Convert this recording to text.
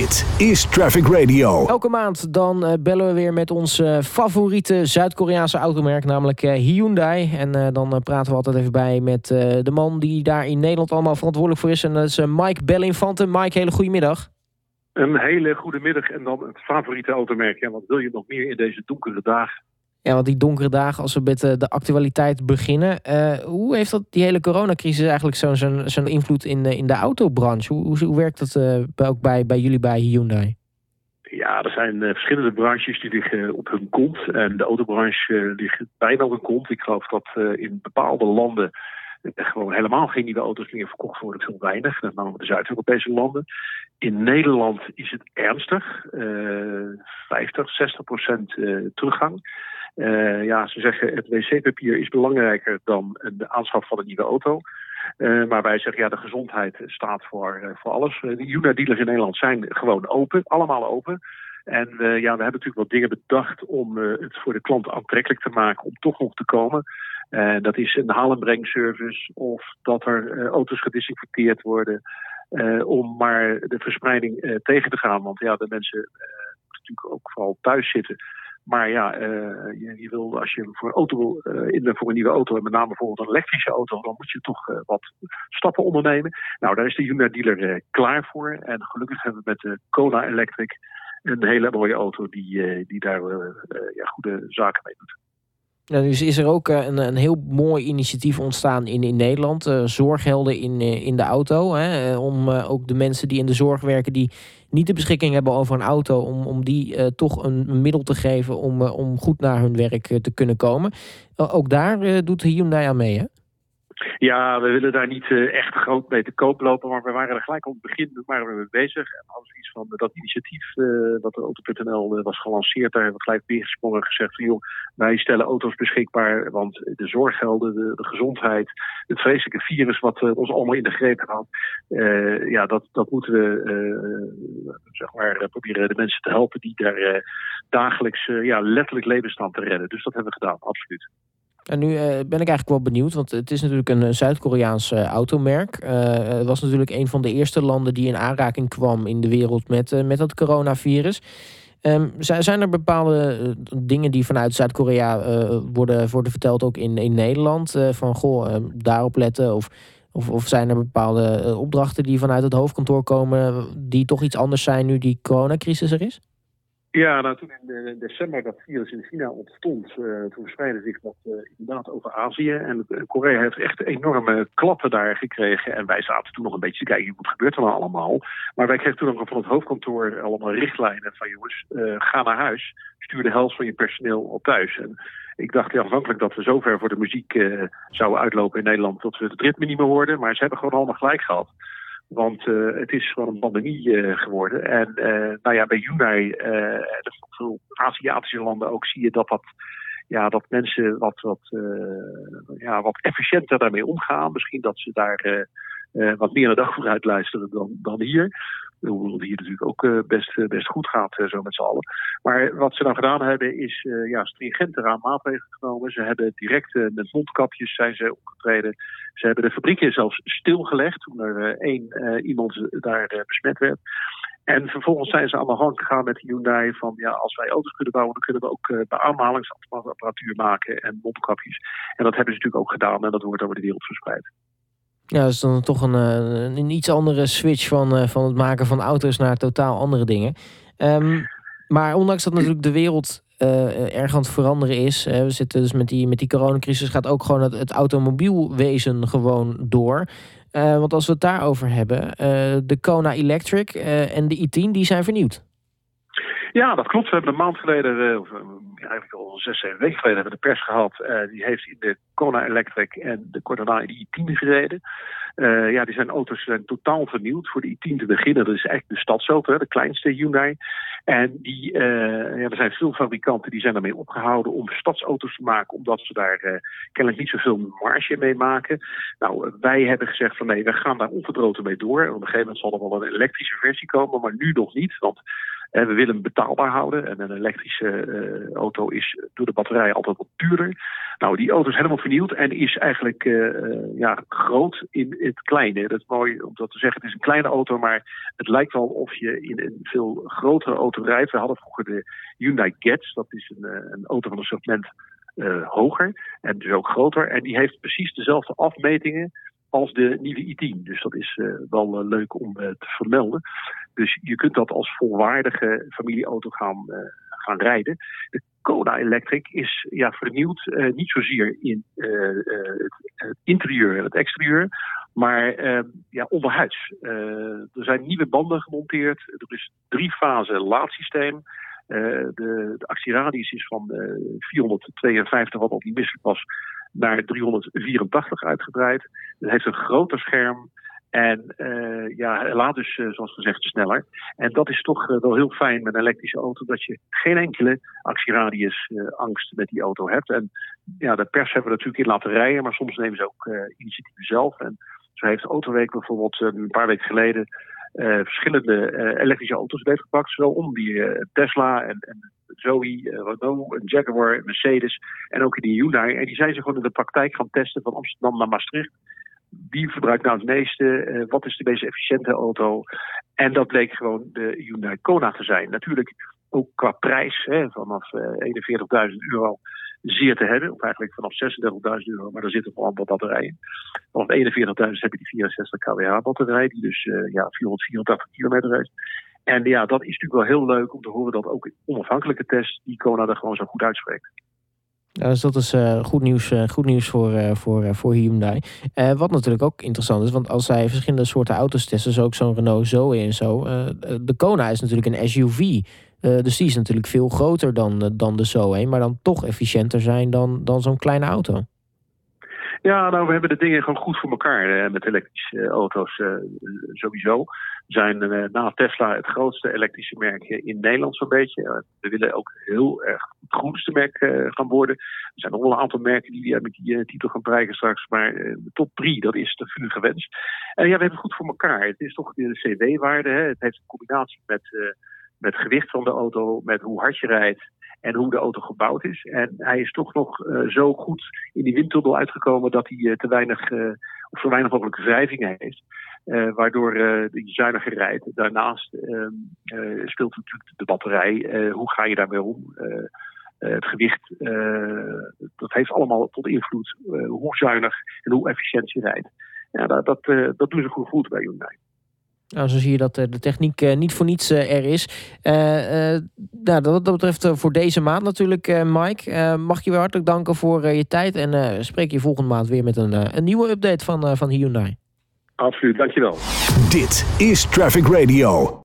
Dit is Traffic Radio. Elke maand dan eh, bellen we weer met ons eh, favoriete Zuid-Koreaanse automerk, namelijk eh, Hyundai. En eh, dan praten we altijd even bij met eh, de man die daar in Nederland allemaal verantwoordelijk voor is. En dat is Mike Bellinfante. Mike, hele goede middag. Een hele goede middag en dan het favoriete automerk. Ja, wat wil je nog meer in deze donkere dagen? Ja, want die donkere dagen, als we met eh, de actualiteit beginnen. eh, hoe heeft dat, die hele coronacrisis eigenlijk zo'n invloed in, in de autobranche? Hoe, hoe, hoe werkt dat eh, ook bij, bij jullie bij Hyundai? Ja, er zijn verschillende branches die liggen op hun kont. En de autobranche ligt bijna op hun kont. Ik geloof dat in bepaalde landen gewoon helemaal geen nieuwe auto's meer verkocht worden. Veel weinig, met name de Zuid-Europese landen. In Nederland is het ernstig. eh 50, 60 procent teruggang. Eh, ja, ze zeggen het wc-papier is belangrijker dan de aanschaf van een nieuwe auto. Eh, maar wij zeggen ja, de gezondheid staat voor, eh, voor alles. De Hyundai-dealers in Nederland zijn gewoon open, allemaal open. En ja, we hebben natuurlijk wat dingen bedacht om het voor de klant aantrekkelijk te maken om toch nog te komen. En dat is een haal- en brengservice of dat er auto's gedisinfecteerd worden. om maar de verspreiding tegen te gaan. Want ja, de mensen moeten natuurlijk ook vooral thuis zitten. Maar ja, eh, je, wil als je voor een auto eh, in voor een nieuwe auto, en met name bijvoorbeeld een elektrische auto, dan moet je toch eh, wat stappen ondernemen. Nou, daar is de Hyundai dealer klaar voor. En gelukkig hebben we met de Kona Electric een hele mooie auto die, die daar ja, goede zaken mee doet. Ja, dus is er ook eh, een, een heel mooi initiatief ontstaan in, in Nederland. eh, zorghelden in, eh, in de auto. Hè, om ook de mensen die in de zorg werken, die niet de beschikking hebben over een auto, om, om die toch een, middel te geven om, om goed naar hun werk te kunnen komen. Ook daar doet Hyundai aan mee, hè? Ja, we willen daar niet eh, echt groot mee te koop lopen, maar we waren er gelijk op het begin waren we mee bezig. En we iets van eh, dat initiatief eh, dat Auto.nl was gelanceerd, daar hebben we gelijk weergesprongen en gezegd van joh, wij stellen auto's beschikbaar, want de zorggelden, de, gezondheid, het vreselijke virus wat eh, ons allemaal in de greep had, ja, dat, dat moeten we zeg maar proberen de mensen te helpen die daar dagelijks ja, letterlijk levensstand te redden. Dus dat hebben we gedaan, absoluut. En nu eh, ben ik eigenlijk wel benieuwd, want het is natuurlijk een Zuid-Koreaans eh, automerk. Eh, het was natuurlijk een van de eerste landen die in aanraking kwam in de wereld met, met dat coronavirus. Ehm, zijn, er bepaalde dingen die vanuit Zuid-Korea worden, worden verteld ook in, in Nederland? Van goh, daarop letten? Of, of, of zijn er bepaalde opdrachten die vanuit het hoofdkantoor komen die toch iets anders zijn nu die coronacrisis er is? Ja, nou toen in december dat virus in China ontstond, eh, toen verspreidde zich dat eh, inderdaad over Azië. En eh, Korea heeft echt enorme klappen daar gekregen. En wij zaten toen nog een beetje te kijken, wat gebeurt er nou allemaal? Maar wij kregen toen ook van het hoofdkantoor allemaal richtlijnen van jongens, ga naar huis, stuur de helft van je personeel op thuis. En ik dacht ja, aanvankelijk dat we zover voor de muziek zouden uitlopen in Nederland dat we het ritme niet meer hoorden. Maar ze hebben gewoon allemaal gelijk gehad. Want eh, het is gewoon een pandemie eh, geworden. En eh, nou ja, bij eh, en veel Aziatische landen ook zie je dat dat. Ja, dat mensen wat, wat, ja, wat efficiënter daarmee omgaan. Misschien dat ze daar wat meer naar de overheid luisteren dan, dan hier. Hoewel het hier natuurlijk ook eh, best, eh, best goed gaat, eh, zo met z'n allen. Maar wat ze nou gedaan hebben, is ja, aan maatregelen genomen. Ze hebben direct met mondkapjes zijn ze opgetreden. Ze hebben de fabrieken zelfs stilgelegd toen er één iemand daar besmet werd. En vervolgens zijn ze aan de hand gegaan met Hyundai van ja, als wij auto's kunnen bouwen, dan kunnen we ook beademhalingsapparatuur maken en mondkapjes. En dat hebben ze natuurlijk ook gedaan en dat wordt over de wereld verspreid. Ja, dat is dan toch een, een, een iets andere switch van, uh, van het maken van auto's naar totaal andere dingen. Um, maar ondanks dat natuurlijk de wereld uh, erg aan het veranderen is. We zitten dus met die, met die coronacrisis gaat ook gewoon het, automobielwezen gewoon door. Want als we het daarover hebben, de Kona Electric en de i10 die zijn vernieuwd. Ja, dat klopt. We hebben een maand geleden, of eigenlijk al zes, zeven weken geleden, hebben we de pers gehad. Uh, die heeft in de Kona Electric en de Corona in de i10 gereden. Ja, die zijn auto's zijn totaal vernieuwd. Voor de i10 te beginnen, dat is eigenlijk de stadsauto, de kleinste Hyundai. En die, ja, er zijn veel fabrikanten die zijn ermee opgehouden om stadsauto's te maken, omdat ze daar kennelijk niet zoveel marge mee maken. Nou, wij hebben gezegd van nee, we gaan daar onverdroten mee door. En op een gegeven moment zal er wel een elektrische versie komen, maar nu nog niet. Want En we willen hem betaalbaar houden. En een elektrische auto is door de batterij altijd wat duurder. Nou, die auto is helemaal vernieuwd en is eigenlijk ja, groot in het kleine. Dat is mooi om dat te zeggen. Het is een kleine auto, maar het lijkt wel of je in een veel grotere auto rijdt. We hadden vroeger de Hyundai Getz. Dat is een, een auto van een segment hoger en dus ook groter. En die heeft precies dezelfde afmetingen als de nieuwe i10. Dus dat is uh, wel uh, leuk om te vermelden. Dus je kunt dat als volwaardige familieauto gaan, gaan rijden. De Kona Electric is ja, vernieuwd, niet zozeer in het, interieur en het exterieur, maar ja, onderhuids. er zijn nieuwe banden gemonteerd. Er is drie fase laadsysteem. De, de, actieradius is van uh, eh, 452, wat al niet misselijk was, naar 384 uitgebreid. Het heeft een groter scherm. En uh, ja, laat dus, zoals gezegd, sneller. En dat is toch wel heel fijn met een elektrische auto, dat je geen enkele actieradius angst met die auto hebt. En ja, de pers hebben we natuurlijk in laten rijden, maar soms nemen ze ook initiatieven zelf. En zo heeft Autoweek bijvoorbeeld een paar weken geleden verschillende elektrische auto's gepakt. Zowel om die Tesla en, en Zoe, Renault, Jaguar, Mercedes en ook in die Hyundai. En die zijn ze gewoon in de praktijk gaan testen van Amsterdam naar Maastricht. Wie verbruikt nou het meeste? wat is de meest efficiënte auto? En dat bleek gewoon de Hyundai Kona te zijn. Natuurlijk ook qua prijs, hè, vanaf 41.000 euro zeer te hebben. Of eigenlijk vanaf 36.000 euro, maar daar zitten vooral wat batterijen. Vanaf 41.000 heb je die 64 kWh batterij, die dus uh, ja, 484 kilometer heeft. En ja, dat is natuurlijk wel heel leuk om te horen dat ook onafhankelijke tests die Kona er gewoon zo goed uitspreekt. Dus dat is uh, goed nieuws, uh, goed nieuws voor, uh, voor, voor Hyundai. wat natuurlijk ook interessant is, want als zij verschillende soorten auto's testen, zo ook zo'n Renault Zoe en zo. de Kona is natuurlijk een SUV. Dus die is natuurlijk veel groter dan, dan de Zoe, maar dan toch efficiënter zijn dan, dan zo'n kleine auto. Ja, nou, we hebben de dingen gewoon goed voor elkaar met elektrische auto's sowieso. We zijn na Tesla het grootste elektrische merk in Nederland zo'n beetje. we willen ook heel erg het groenste merk gaan worden. Er zijn nog wel een aantal merken die met die titel gaan prijken straks. Maar de top drie, dat is de vuur gewenst. En ja, we hebben het goed voor elkaar. Het is toch de CW-waarde. Het heeft een combinatie met met gewicht van de auto, met hoe hard je rijdt en hoe de auto gebouwd is. En hij is toch nog uh, zo goed in die windtunnel uitgekomen dat hij uh, te weinig, uh, of zo weinig mogelijk wrijving heeft. waardoor hij zuiniger rijdt. Daarnaast ehm, speelt natuurlijk de batterij. hoe ga je daarmee om? het gewicht, dat heeft allemaal tot invloed hoe zuinig en hoe efficiënt je rijdt. Ja, dat, dat, dat doen ze goed, goed bij Hyundai. Nou, zo zie je dat eh, de techniek eh, niet voor niets eh, er is. nou, dat, dat betreft voor deze maand natuurlijk, Mike. mag je weer hartelijk danken voor je tijd. En spreek je volgende maand weer met een, een nieuwe update van, van Hyundai. Absoluut, dankjewel. Dit is Traffic Radio.